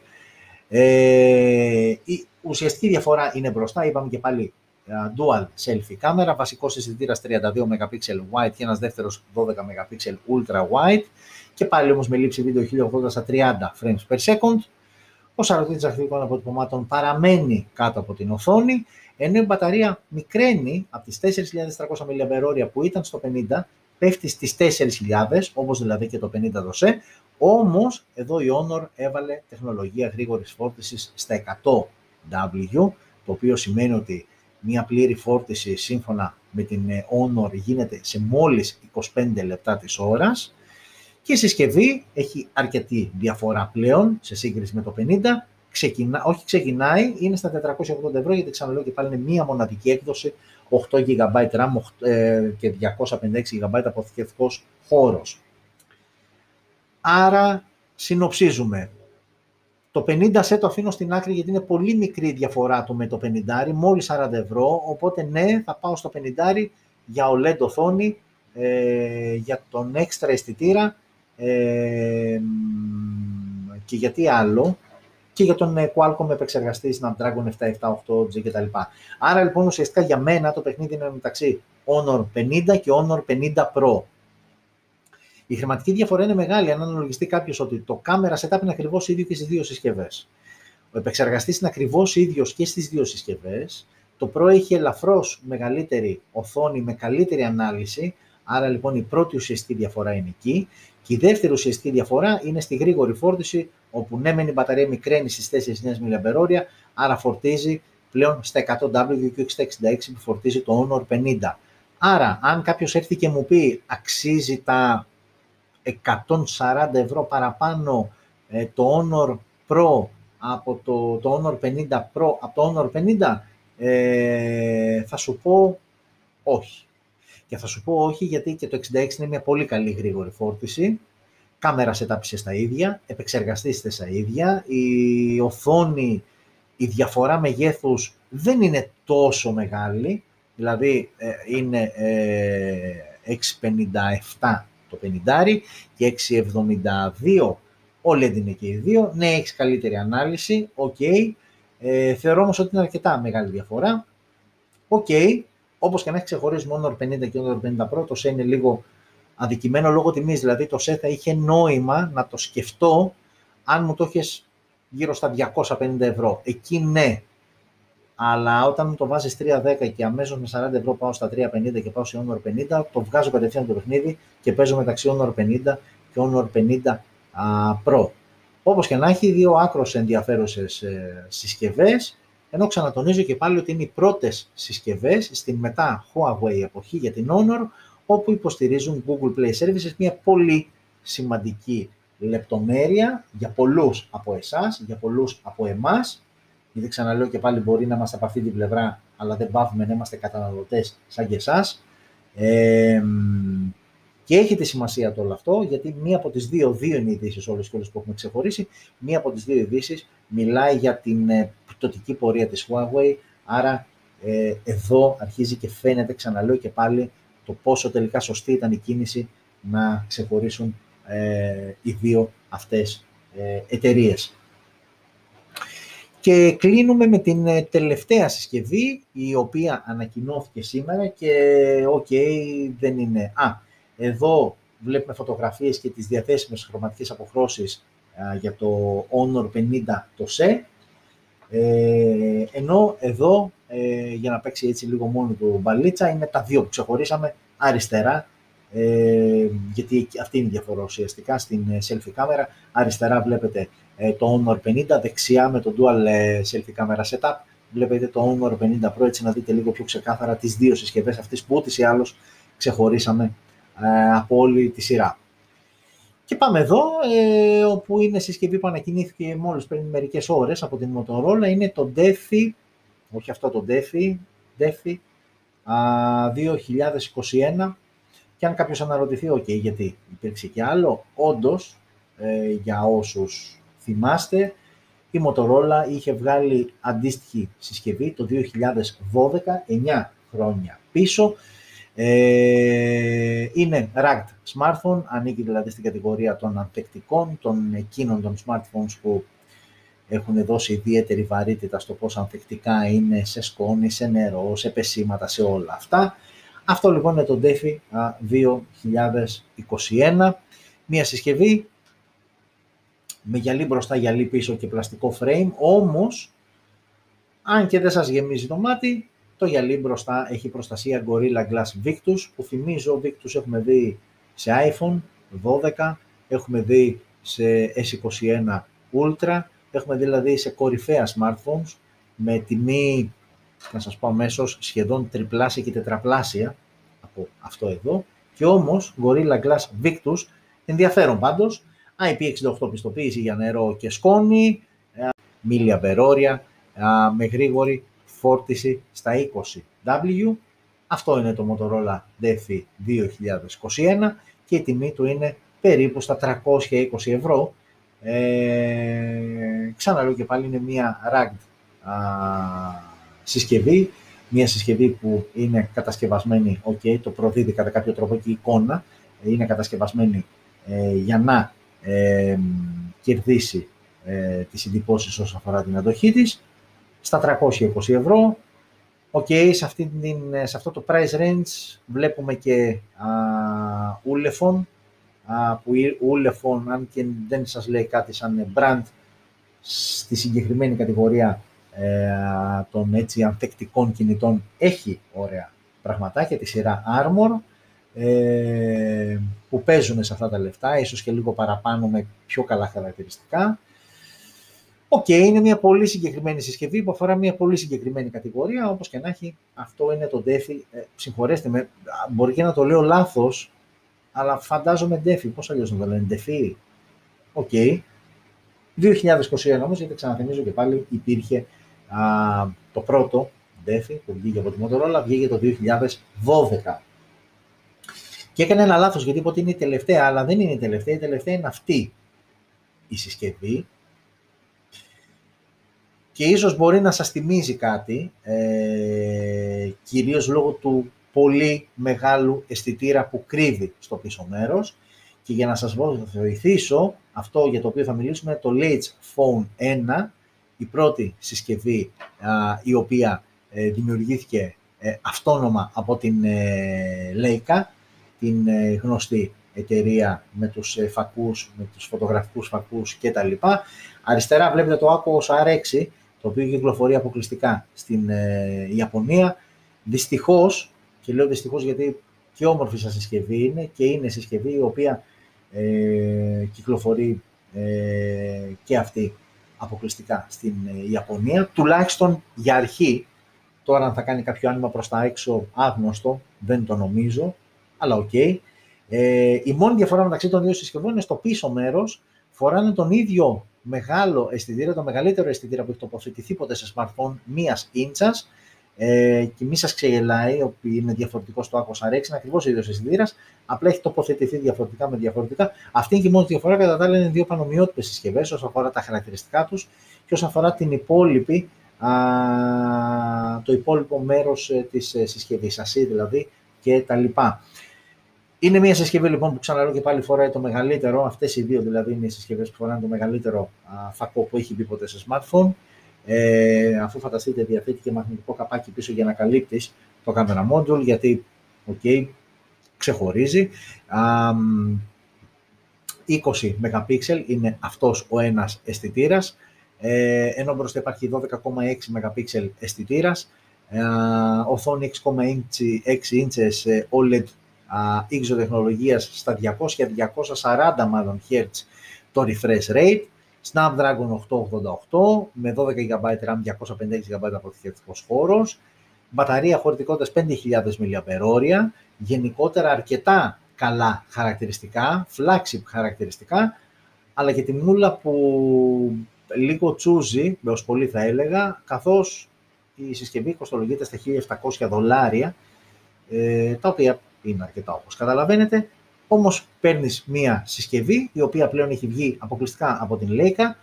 A: Ε, η ουσιαστική διαφορά είναι μπροστά, είπαμε και πάλι dual selfie κάμερα, βασικός αισθητήρας 32 MP wide και ένας δεύτερος 12 MP ultra wide και πάλι όμως με λήψη βίντεο 1080 στα 30 frames per second. Ο σαρωτήτης αρχικών αποτυπωμάτων παραμένει κάτω από την οθόνη, ενώ η μπαταρία μικραίνει από τις 4.300 mAh που ήταν στο 50, πέφτει στις 4.000, όπως δηλαδή και το 50 δοσέ, όμως εδώ η Honor έβαλε τεχνολογία γρήγορης φόρτισης στα 100W, το οποίο σημαίνει ότι μια πλήρη φόρτιση σύμφωνα με την ε, Honor γίνεται σε μόλις 25 λεπτά της ώρας Και η συσκευή έχει αρκετή διαφορά πλέον σε σύγκριση με το 50. Ξεκινά, όχι ξεκινάει, είναι στα 480 ευρώ γιατί ξαναλέω και πάλι είναι μία μοναδική έκδοση 8 GB RAM ε, και 256 GB αποθηκευτικός χώρος. Άρα συνοψίζουμε. Το 50 σε το αφήνω στην άκρη γιατί είναι πολύ μικρή διαφορά του με το 50, μόλις 40 ευρώ, οπότε ναι, θα πάω στο 50 για OLED οθόνη, ε, για τον έξτρα αισθητήρα ε, και γιατί άλλο, και για τον ε, Qualcomm επεξεργαστή Snapdragon 778G κτλ. Άρα λοιπόν ουσιαστικά για μένα το παιχνίδι είναι μεταξύ Honor 50 και Honor 50 Pro. Η χρηματική διαφορά είναι μεγάλη αν αναλογιστεί κάποιος ότι το κάμερα setup είναι ακριβώς ίδιο και στις δύο συσκευές. Ο επεξεργαστής είναι ακριβώς ίδιος και στις δύο συσκευές. Το Pro έχει ελαφρώς μεγαλύτερη οθόνη με καλύτερη ανάλυση. Άρα λοιπόν η πρώτη ουσιαστική διαφορά είναι εκεί. Και η δεύτερη ουσιαστική διαφορά είναι στη γρήγορη φόρτιση, όπου ναι, μεν η μπαταρία μικραίνει στις 4 9 mAh, άρα φορτίζει πλέον στα 100W και όχι στα 66 που φορτίζει το Honor 50. Άρα, αν κάποιος έρθει και μου πει αξίζει τα 140 ευρώ παραπάνω ε, το Honor Pro από το, το Honor 50 Pro από το Honor 50, ε, θα σου πω όχι. Και θα σου πω όχι γιατί και το 66 είναι μια πολύ καλή γρήγορη φόρτιση. Κάμερα setup στα ίδια, επεξεργαστής στα ίδια, η οθόνη, η διαφορά μεγέθους δεν είναι τόσο μεγάλη, δηλαδή ε, είναι ε, 657 το 50 και 672 OLED είναι και οι δύο. Ναι, έχεις καλύτερη ανάλυση, OK. Okay. Ε, θεωρώ όμως ότι είναι αρκετά μεγάλη διαφορά. OK, okay. Όπως και να έχει ξεχωρίσει μόνο 50 και Honor 50 Pro, το SE είναι λίγο αδικημένο λόγω τιμής. Δηλαδή το SE θα είχε νόημα να το σκεφτώ αν μου το έχει γύρω στα 250 ευρώ. Εκεί ναι, αλλά όταν μου το βάζεις 3-10 και αμέσως με 40 ευρώ πάω στα 3,50 και πάω σε Honor 50, το βγάζω κατευθείαν το παιχνίδι και παίζω μεταξύ Honor 50 και Honor 50 Pro. Όπως και να έχει, δύο άκρως ενδιαφέρουσες ε, συσκευές, ενώ ξανατονίζω και πάλι ότι είναι οι πρώτες συσκευές στην μετά Huawei εποχή για την Honor, όπου υποστηρίζουν Google Play Services, μια πολύ σημαντική λεπτομέρεια για πολλούς από εσάς, για πολλούς από εμάς, γιατί ξαναλέω και πάλι μπορεί να είμαστε από αυτή την πλευρά, αλλά δεν πάθουμε να είμαστε καταναλωτές σαν και εσάς. Ε, και έχει τη σημασία το όλο αυτό, γιατί μία από τις δύο, δύο είναι οι ειδήσεις όλες και όλες που έχουμε ξεχωρίσει, μία από τις δύο ειδήσεις μιλάει για την ε, πτωτική πορεία της Huawei, άρα ε, εδώ αρχίζει και φαίνεται, ξαναλέω και πάλι, το πόσο τελικά σωστή ήταν η κίνηση να ξεχωρίσουν ε, οι δύο αυτές ε, εταιρείες. Και κλείνουμε με την ε, τελευταία συσκευή, η οποία ανακοινώθηκε σήμερα και οκ, δεν είναι... Α, εδώ βλέπουμε φωτογραφίες και τις διαθέσιμες χρωματικές αποχρώσεις για το Honor 50 το SE, ε, ενώ εδώ, ε, για να παίξει έτσι λίγο μόνο του μπαλίτσα, είναι τα δύο που ξεχωρίσαμε αριστερά, ε, γιατί αυτή είναι η διαφορά ουσιαστικά στην ε, selfie κάμερα. Αριστερά βλέπετε ε, το Honor 50, δεξιά με το Dual ε, Selfie Camera Setup. Βλέπετε το Honor 50 Pro έτσι να δείτε λίγο πιο ξεκάθαρα τις δύο συσκευές αυτές που ούτως ή άλλως ξεχωρίσαμε ε, από όλη τη σειρά. Και πάμε εδώ, ε, όπου είναι συσκευή που ανακοινήθηκε μόλις πριν μερικές ώρες από την Motorola, είναι το DeFi, όχι αυτό το DeFi, DeFi 2021. Και αν κάποιος αναρωτηθεί, ok, γιατί υπήρξε και άλλο, όντως, ε, για όσους θυμάστε, η Motorola είχε βγάλει αντίστοιχη συσκευή το 2012, 9 χρόνια πίσω. Ε, είναι racked smartphone, ανήκει δηλαδή στην κατηγορία των ανθεκτικών, των εκείνων των smartphones που έχουν δώσει ιδιαίτερη βαρύτητα στο πόσο ανθεκτικά είναι σε σκόνη, σε νερό, σε πεσήματα, σε όλα αυτά. Αυτό λοιπόν είναι το DeFi 2021, μια συσκευή με γυαλί μπροστά, γυαλί πίσω και πλαστικό frame, όμως, αν και δεν σας γεμίζει το μάτι, το γυαλί μπροστά έχει προστασία Gorilla Glass Victus, που θυμίζω Victus έχουμε δει σε iPhone 12, έχουμε δει σε S21 Ultra, έχουμε δει δηλαδή σε κορυφαία smartphones, με τιμή, να σας πω αμέσως, σχεδόν τριπλάσια και τετραπλάσια από αυτό εδώ, και όμως Gorilla Glass Victus Ενδιαφέρον πάντως. IP68 πιστοποίηση για νερό και σκόνη, μίλια μπερόρια, με γρήγορη φόρτιση στα 20W. Αυτό είναι το Motorola DeFi 2021 και η τιμή του είναι περίπου στα 320 ευρώ. Ε, ξαναλέω και πάλι είναι μια rugged συσκευή, μια συσκευή που είναι κατασκευασμένη, ok, το προδίδει κατά κάποιο τρόπο και η εικόνα, είναι κατασκευασμένη ε, για να ε, κερδίσει ε, τις εντυπώσεις όσον αφορά την αντοχή της, στα 320 ευρώ. Οκ, σε, αυτή σε αυτό το price range βλέπουμε και α, Ulefone, α, που Ulefone, αν και δεν σας λέει κάτι σαν brand, στη συγκεκριμένη κατηγορία ε, των έτσι ανθεκτικών κινητών έχει ωραία πραγματάκια, τη σειρά Armor, ε, που παίζουν σε αυτά τα λεφτά, ίσως και λίγο παραπάνω με πιο καλά χαρακτηριστικά. OK, okay, είναι μια πολύ συγκεκριμένη συσκευή που αφορά μια πολύ συγκεκριμένη κατηγορία, όπως και να έχει, αυτό είναι το Defy. Ε, συγχωρέστε με, μπορεί και να το λέω λάθος, αλλά φαντάζομαι Defy, πώς αλλιώς να το λένε, Defy. OK. Okay. 2021 όμως, γιατί ξαναθυμίζω και πάλι, υπήρχε α, το πρώτο Defy που βγήκε από τη Motorola, βγήκε το 2012. Και έκανε ένα λάθος, γιατί είπε ότι είναι η τελευταία, αλλά δεν είναι η τελευταία, η τελευταία είναι αυτή η συσκευή, και ίσως μπορεί να σας θυμίζει κάτι, ε, κυρίως λόγω του πολύ μεγάλου αισθητήρα που κρύβει στο πίσω μέρος και για να σας βοηθήσω, αυτό για το οποίο θα μιλήσουμε, το Leitch Phone 1, η πρώτη συσκευή η οποία ε, δημιουργήθηκε ε, αυτόνομα από την ε, Leica, την ε, γνωστή εταιρεία με τους φακούς, με τους φωτογραφικούς φακούς κτλ. Αριστερά βλέπετε το Aquos R6, το οποίο κυκλοφορεί αποκλειστικά στην ε, Ιαπωνία. Δυστυχώς, και λέω δυστυχώς γιατί και όμορφη σα συσκευή είναι και είναι συσκευή η οποία ε, κυκλοφορεί ε, και αυτή αποκλειστικά στην ε, Ιαπωνία, τουλάχιστον για αρχή. Τώρα αν θα κάνει κάποιο άνοιγμα προς τα έξω άγνωστο, δεν το νομίζω, αλλά OK. Okay. Ε, η μόνη διαφορά μεταξύ των δύο συσκευών είναι στο πίσω μέρος, φοράνε τον ίδιο μεγάλο αισθητήρα, το μεγαλύτερο αισθητήρα που έχει τοποθετηθεί ποτέ σε smartphone μίας ίντσα. Ε, και μη σας ξεγελάει, ότι είναι διαφορετικός στο Aquos RX, είναι ακριβώς ο ίδιος αισθητήρας, απλά έχει τοποθετηθεί διαφορετικά με διαφορετικά. Αυτή είναι και η μόνη διαφορά. Κατά τα άλλα, είναι δύο πανομοιότυπες συσκευές όσον αφορά τα χαρακτηριστικά τους και όσον αφορά την υπόλοιπη, α, το υπόλοιπο μέρος ε, της ε, συσκευής, ασύ δηλαδή και τα λοιπά. Είναι μια συσκευή λοιπόν που ξαναλέω και πάλι φοράει το μεγαλύτερο, αυτές οι δύο δηλαδή είναι οι συσκευές που φοράνε το μεγαλύτερο α, φακό που έχει μπει ποτέ σε smartphone. Ε, αφού φανταστείτε διαθέτει και μαγνητικό καπάκι πίσω για να καλύπτεις το camera module, γιατί okay, ξεχωρίζει. Α, 20 MP είναι αυτός ο ένας αισθητήρας, ε, ενώ μπροστά υπάρχει 12,6 MP αισθητήρας, ε, οθόνη 6,6 inches ε, OLED ίξο τεχνολογίας στα 200-240 μάλλον Hz το refresh rate, Snapdragon 888 με 12 GB RAM, 256 GB αποθηκευτικός χώρος, μπαταρία χωρητικότητας 5.000 mAh, γενικότερα αρκετά καλά χαρακτηριστικά, flagship χαρακτηριστικά, αλλά και τη μούλα που λίγο τσούζει, με ως πολύ θα έλεγα, καθώς η συσκευή κοστολογείται στα 1.700 δολάρια, ε, τα οποία είναι αρκετά όπως καταλαβαίνετε. Όμως παίρνεις μία συσκευή η οποία πλέον έχει βγει αποκλειστικά από την Leica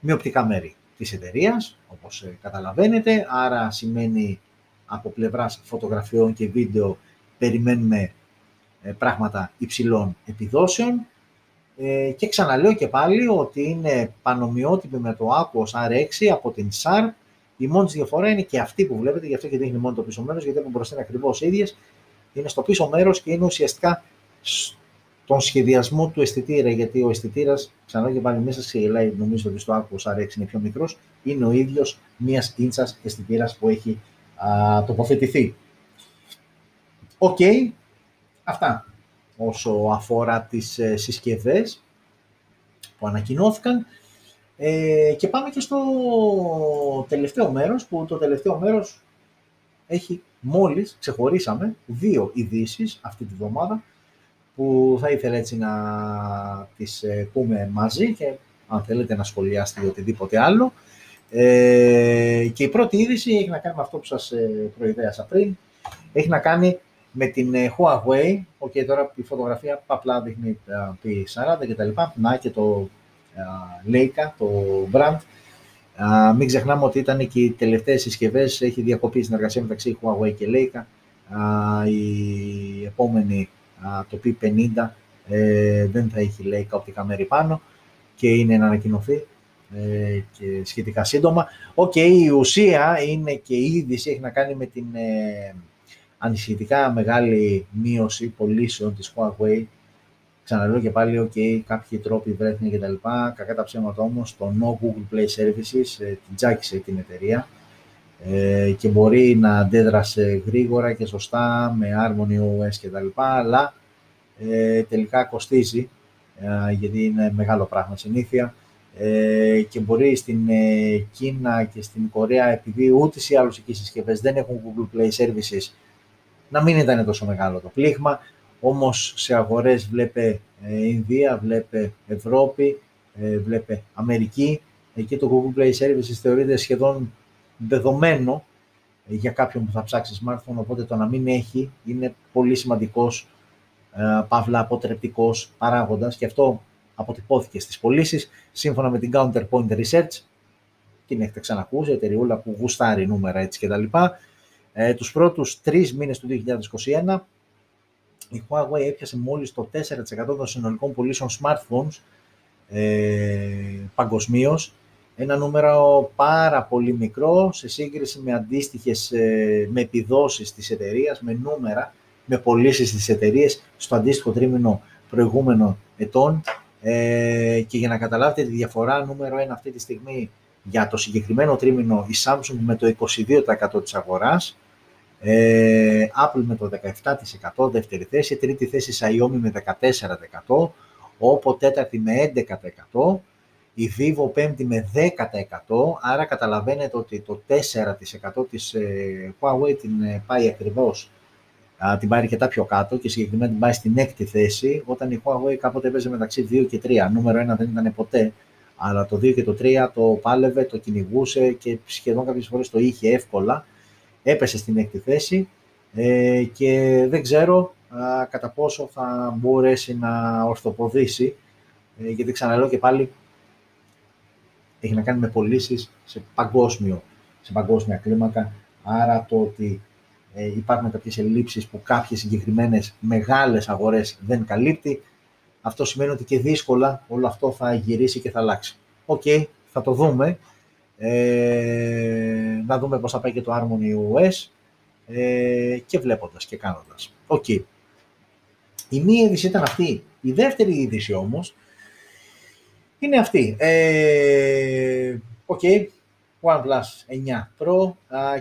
A: με οπτικά μέρη της εταιρείας, όπως ε, καταλαβαίνετε. Άρα σημαίνει από πλευράς φωτογραφιών και βίντεο περιμένουμε ε, πράγματα υψηλών επιδόσεων. Ε, και ξαναλέω και πάλι ότι είναι πανομοιότυπη με το Aquos R6 από την Sharp. Η μόνη διαφορά είναι και αυτή που βλέπετε, γι' αυτό και δείχνει μόνο το πίσω μέρος, γιατί από μπροστά είναι ακριβώς ίδιες είναι στο πίσω μέρος και είναι ουσιαστικά στον σχεδιασμό του αισθητήρα, γιατί ο αισθητήρας, ξανά και πάλι μη σας γελάω, νομίζω ότι στο άκου RX είναι πιο μικρός, είναι ο ίδιος μιας ίντσα αισθητήρας που έχει α, τοποθετηθεί. Οκ, αυτά όσο αφορά τις ε, συσκευές που ανακοινώθηκαν. Ε, και πάμε και στο τελευταίο μέρος, που το τελευταίο μέρος έχει μόλις ξεχωρίσαμε δύο ειδήσεις αυτή τη βδομάδα που θα ήθελα έτσι να τις ε, πούμε μαζί και αν θέλετε να σχολιάσετε ή οτιδήποτε άλλο. Ε, και η πρώτη είδηση έχει να κάνει με αυτό που σας ε, προειδέασα πριν. Έχει να κάνει με την ε, Huawei. OK, okay, τώρα η φωτογραφία απλά δείχνει P40 και τα λοιπά. Να και το Leica, το brand. Μην ξεχνάμε ότι ήταν και οι τελευταίες συσκευές, έχει διακοπεί συνεργασία μεταξύ Huawei και Leica. η επόμενη, το P50, ε, δεν θα έχει Leica οπτικά μέρη πάνω και είναι να ανακοινωθεί ε, και σχετικά σύντομα. Οκ, η ουσία είναι και η είδηση έχει να κάνει με την ε, ανησυχητικά μεγάλη μείωση πωλήσεων της Huawei. Ξαναλέω και πάλι, ok, κάποιοι τρόποι βρέθηκαν και τα λοιπά. Κακά τα ψέματα όμως, το No Google Play Services ε, την τζάκισε την εταιρεία ε, και μπορεί να αντέδρασε γρήγορα και σωστά με Harmony OS και τα λοιπά, αλλά ε, τελικά κοστίζει, ε, γιατί είναι μεγάλο πράγμα συνήθεια ε, και μπορεί στην ε, Κίνα και στην Κορέα, επειδή ούτε ή άλλως εκεί συσκευές δεν έχουν Google Play Services, να μην ήταν τόσο μεγάλο το πλήγμα. Όμως σε αγορές βλέπε ε, Ινδία, βλέπε Ευρώπη, ε, βλέπε Αμερική. Εκεί το Google Play Services θεωρείται σχεδόν δεδομένο ε, για κάποιον που θα ψάξει smartphone, οπότε το να μην έχει είναι πολύ σημαντικός, παύλα αποτρεπτικός παράγοντας και αυτό αποτυπώθηκε στις πωλήσεις σύμφωνα με την Counterpoint Research, την έχετε ξανακούσει, εταιρεούλα που γουστάρει νούμερα έτσι κτλ. Ε, τους πρώτους τρεις μήνες του 2021, η Huawei έπιασε μόλις το 4% των συνολικών πωλήσεων smartphones ε, παγκοσμίως. Ένα νούμερο πάρα πολύ μικρό σε σύγκριση με αντίστοιχες, ε, με επιδόσεις της εταιρείας, με νούμερα, με πωλήσεις της εταιρείας στο αντίστοιχο τρίμηνο προηγούμενων ετών. Ε, και για να καταλάβετε τη διαφορά, νούμερο 1 αυτή τη στιγμή για το συγκεκριμένο τρίμηνο η Samsung με το 22% της αγοράς, ε, Apple με το 17%, δεύτερη θέση, τρίτη θέση Xiaomi με 14%, Oppo τέταρτη με 11%, η Vivo πέμπτη με 10%, άρα καταλαβαίνετε ότι το 4% της ε, Huawei την ε, πάει ακριβώς, α, την πάει αρκετά πιο κάτω και συγκεκριμένα την πάει στην έκτη θέση, όταν η Huawei κάποτε έπαιζε μεταξύ 2 και 3, νούμερο 1 δεν ήταν ποτέ, αλλά το 2 και το 3 το πάλευε, το κυνηγούσε και σχεδόν κάποιες φορές το είχε εύκολα, έπεσε στην έκτη θέση ε, και δεν ξέρω α, κατά πόσο θα μπορέσει να ορθοποδήσει, ε, γιατί ξαναλέω και πάλι έχει να κάνει με πωλήσεις σε, παγκόσμιο, σε παγκόσμια κλίμακα, άρα το ότι ε, υπάρχουν κάποιες ελλείψεις που κάποιες συγκεκριμένες μεγάλες αγορές δεν καλύπτει, αυτό σημαίνει ότι και δύσκολα όλο αυτό θα γυρίσει και θα αλλάξει. Οκ, θα το δούμε. Ε, να δούμε πώς θα πάει και το Harmony OS ε, και βλέποντας και κάνοντας. Οκ. Η μία είδηση ήταν αυτή. Η δεύτερη είδηση όμως είναι αυτή. Ε, OK, okay. OnePlus 9 Pro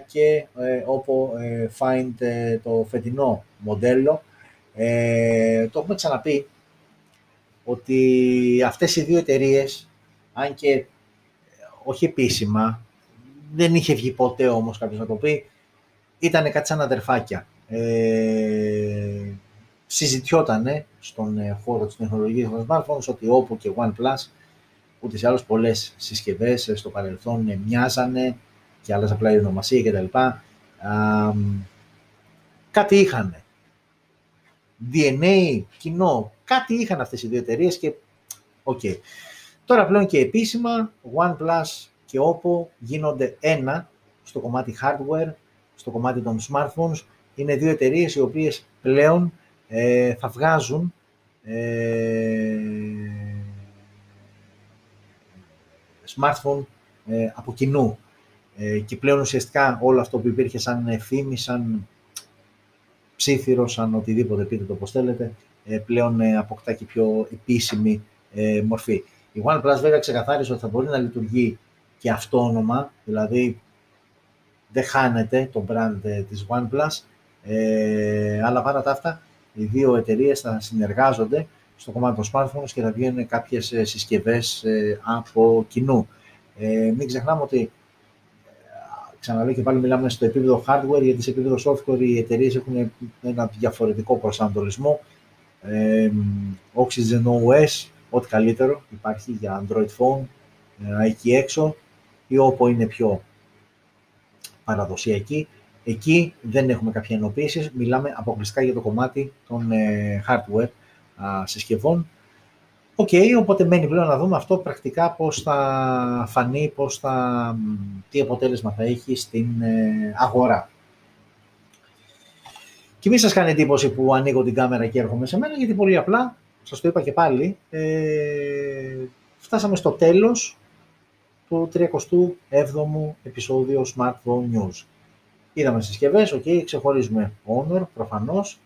A: και ε, Oppo ε, Find ε, το φετινό μοντέλο. Ε, το έχουμε ξαναπεί ότι αυτές οι δύο εταιρείες, αν και όχι επίσημα, δεν είχε βγει ποτέ όμως κάποιος να το πει, ήταν κάτι σαν αδερφάκια. Ε, συζητιότανε στον ε, χώρο της τεχνολογίας των smartphones ότι Oppo και OnePlus ούτε σε άλλες πολλές συσκευές ε, στο παρελθόν ε, μοιάζανε και άλλες απλά η ονομασία κτλ. Κάτι είχαν. DNA, κοινό, κάτι είχαν αυτές οι δύο εταιρείες και OK. Okay. Τώρα πλέον και επίσημα OnePlus και Oppo γίνονται ένα στο κομμάτι hardware, στο κομμάτι των smartphones. Είναι δύο εταιρείες οι οποίες πλέον ε, θα βγάζουν ε, smartphone ε, από κοινού. Ε, και πλέον ουσιαστικά όλο αυτό που υπήρχε σαν φήμη, σαν ψήθυρος, σαν οτιδήποτε πείτε το πώς θέλετε, ε, πλέον αποκτά και πιο επίσημη μορφή. Η OnePlus βέβαια ξεκαθάρισε ότι θα μπορεί να λειτουργεί και αυτόνομα, δηλαδή δεν χάνεται το brand της OnePlus, ε, αλλά παρά τα αυτά οι δύο εταιρείες θα συνεργάζονται στο κομμάτι των smartphones και θα βγαίνουν κάποιες ε, συσκευές ε, από κοινού. Ε, μην ξεχνάμε ότι, ε, ξαναλέω και πάλι μιλάμε στο επίπεδο hardware, γιατί σε επίπεδο software οι εταιρείες έχουν ένα διαφορετικό προσανατολισμό. ε, Oxygen OS, ό,τι καλύτερο υπάρχει για Android Phone, ε, εκεί έξω, ή όπου είναι πιο παραδοσιακή. Εκεί δεν έχουμε κάποια ενοποίηση, μιλάμε αποκλειστικά για το κομμάτι των ε, hardware α, συσκευών. OK, okay, οπότε μένει πλέον να δούμε αυτό πρακτικά πώς θα φανεί, πώς θα, τι αποτέλεσμα θα έχει στην ε, αγορά. Και μην σας κάνει εντύπωση που ανοίγω την κάμερα και έρχομαι σε μένα, γιατί πολύ απλά, σας το είπα και πάλι, ε, φτάσαμε στο τέλος του 37ου επεισόδιο Smartphone News. Είδαμε συσκευές, ok, ξεχωρίζουμε Honor προφανώς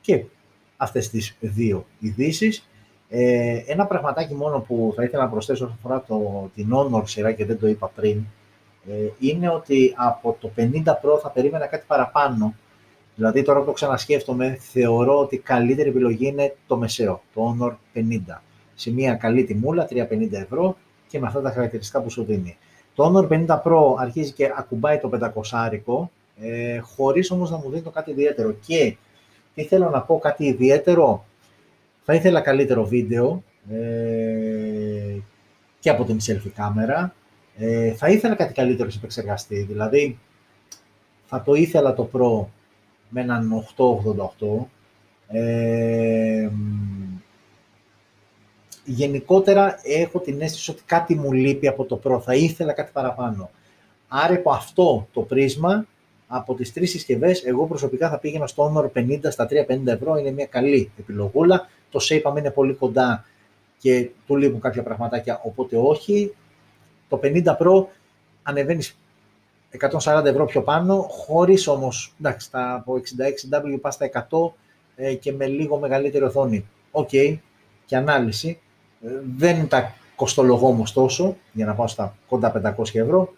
A: και αυτές τις δύο ειδήσεις. Ε, ένα πραγματάκι μόνο που θα ήθελα να προσθέσω όσον αφορά το, την Honor σειρά και δεν το είπα πριν, ε, είναι ότι από το 50 Pro θα περίμενα κάτι παραπάνω. Δηλαδή τώρα που το ξανασκέφτομαι, θεωρώ ότι η καλύτερη επιλογή είναι το μεσαίο, το Honor 50. Σε μια καλή τιμούλα, 350 ευρώ και με αυτά τα χαρακτηριστικά που σου δίνει. Το Honor 50 Pro αρχίζει και ακουμπάει το 500 άρικο, ε, χωρίς όμως να μου δίνει το κάτι ιδιαίτερο. Και τι θέλω να πω κάτι ιδιαίτερο, θα ήθελα καλύτερο βίντεο ε, και από την selfie κάμερα. Ε, θα ήθελα κάτι καλύτερο σε επεξεργαστή, δηλαδή θα το ήθελα το Pro με έναν 888. Ε, γενικότερα έχω την αίσθηση ότι κάτι μου λείπει από το Pro, θα ήθελα κάτι παραπάνω. Άρα από αυτό το πρίσμα, από τις τρεις συσκευές, εγώ προσωπικά θα πήγαινα στο Honor 50 στα 350 ευρώ, είναι μια καλή επιλογούλα. Το SE είναι πολύ κοντά και του λείπουν κάποια πραγματάκια, οπότε όχι. Το 50 Pro ανεβαίνεις 140 ευρώ πιο πάνω, χωρίς όμως, εντάξει, τα από 66W πας στα 100 ε, και με λίγο μεγαλύτερη οθόνη. OK, okay, και ανάλυση. Ε, δεν τα κοστολογώ όμως τόσο, για να πάω στα κοντά 500 ευρώ,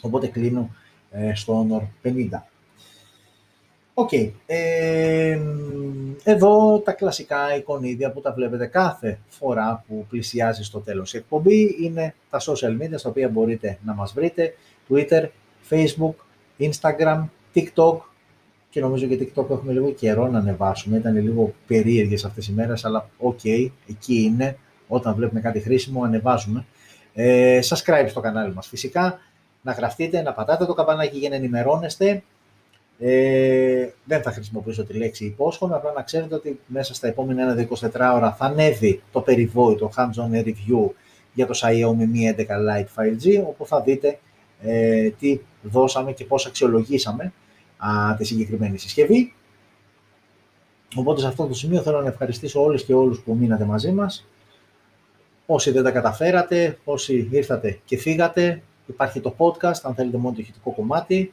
A: οπότε κλείνω ε, στο Honor 50. Οκ. Ε, εδώ τα κλασικά εικονίδια που τα βλέπετε κάθε φορά που πλησιάζει στο τέλος η εκπομπή είναι τα social media στα οποία μπορείτε να μας βρείτε, Twitter, Facebook, Instagram, TikTok και νομίζω και TikTok έχουμε λίγο καιρό να ανεβάσουμε, ήταν λίγο περίεργες αυτές οι μέρες, αλλά οκ, εκεί είναι, όταν βλέπουμε κάτι χρήσιμο ανεβάζουμε. Ε, subscribe στο κανάλι μας φυσικά, να γραφτείτε, να πατάτε το καμπανάκι για να ενημερώνεστε. Ε, δεν θα χρησιμοποιήσω τη λέξη υπόσχομαι, απλά να ξέρετε ότι μέσα στα επόμενα 1-24 ώρα θα ανέβει το περιβόητο hands-on review για το Xiaomi Mi 11 Lite 5G, όπου θα δείτε ε, τι δώσαμε και πώς αξιολογήσαμε α, τη συγκεκριμένη συσκευή. Οπότε σε αυτό το σημείο θέλω να ευχαριστήσω όλες και όλους που μείνατε μαζί μας. Όσοι δεν τα καταφέρατε, όσοι ήρθατε και φύγατε, υπάρχει το podcast, αν θέλετε μόνο το ηχητικό κομμάτι,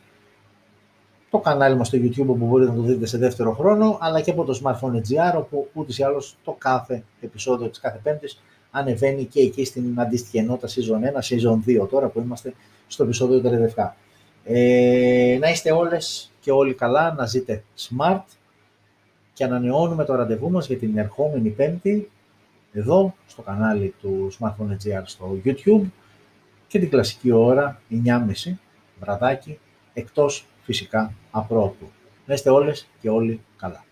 A: το κανάλι μας στο YouTube που μπορείτε να το δείτε σε δεύτερο χρόνο, αλλά και από το Smartphone GR, όπου ούτε ή άλλως το κάθε επεισόδιο της κάθε πέμπτης ανεβαίνει και εκεί στην αντίστοιχη ενότητα Season 1, Season 2 τώρα που είμαστε στο επεισόδιο 37. Ε, να είστε όλες και όλοι καλά, να ζείτε smart και ανανεώνουμε το ραντεβού μας για την ερχόμενη πέμπτη εδώ στο κανάλι του Smartphone GR στο YouTube και την κλασική ώρα 9.30 βραδάκι εκτός φυσικά απρόπου. Να είστε όλες και όλοι καλά.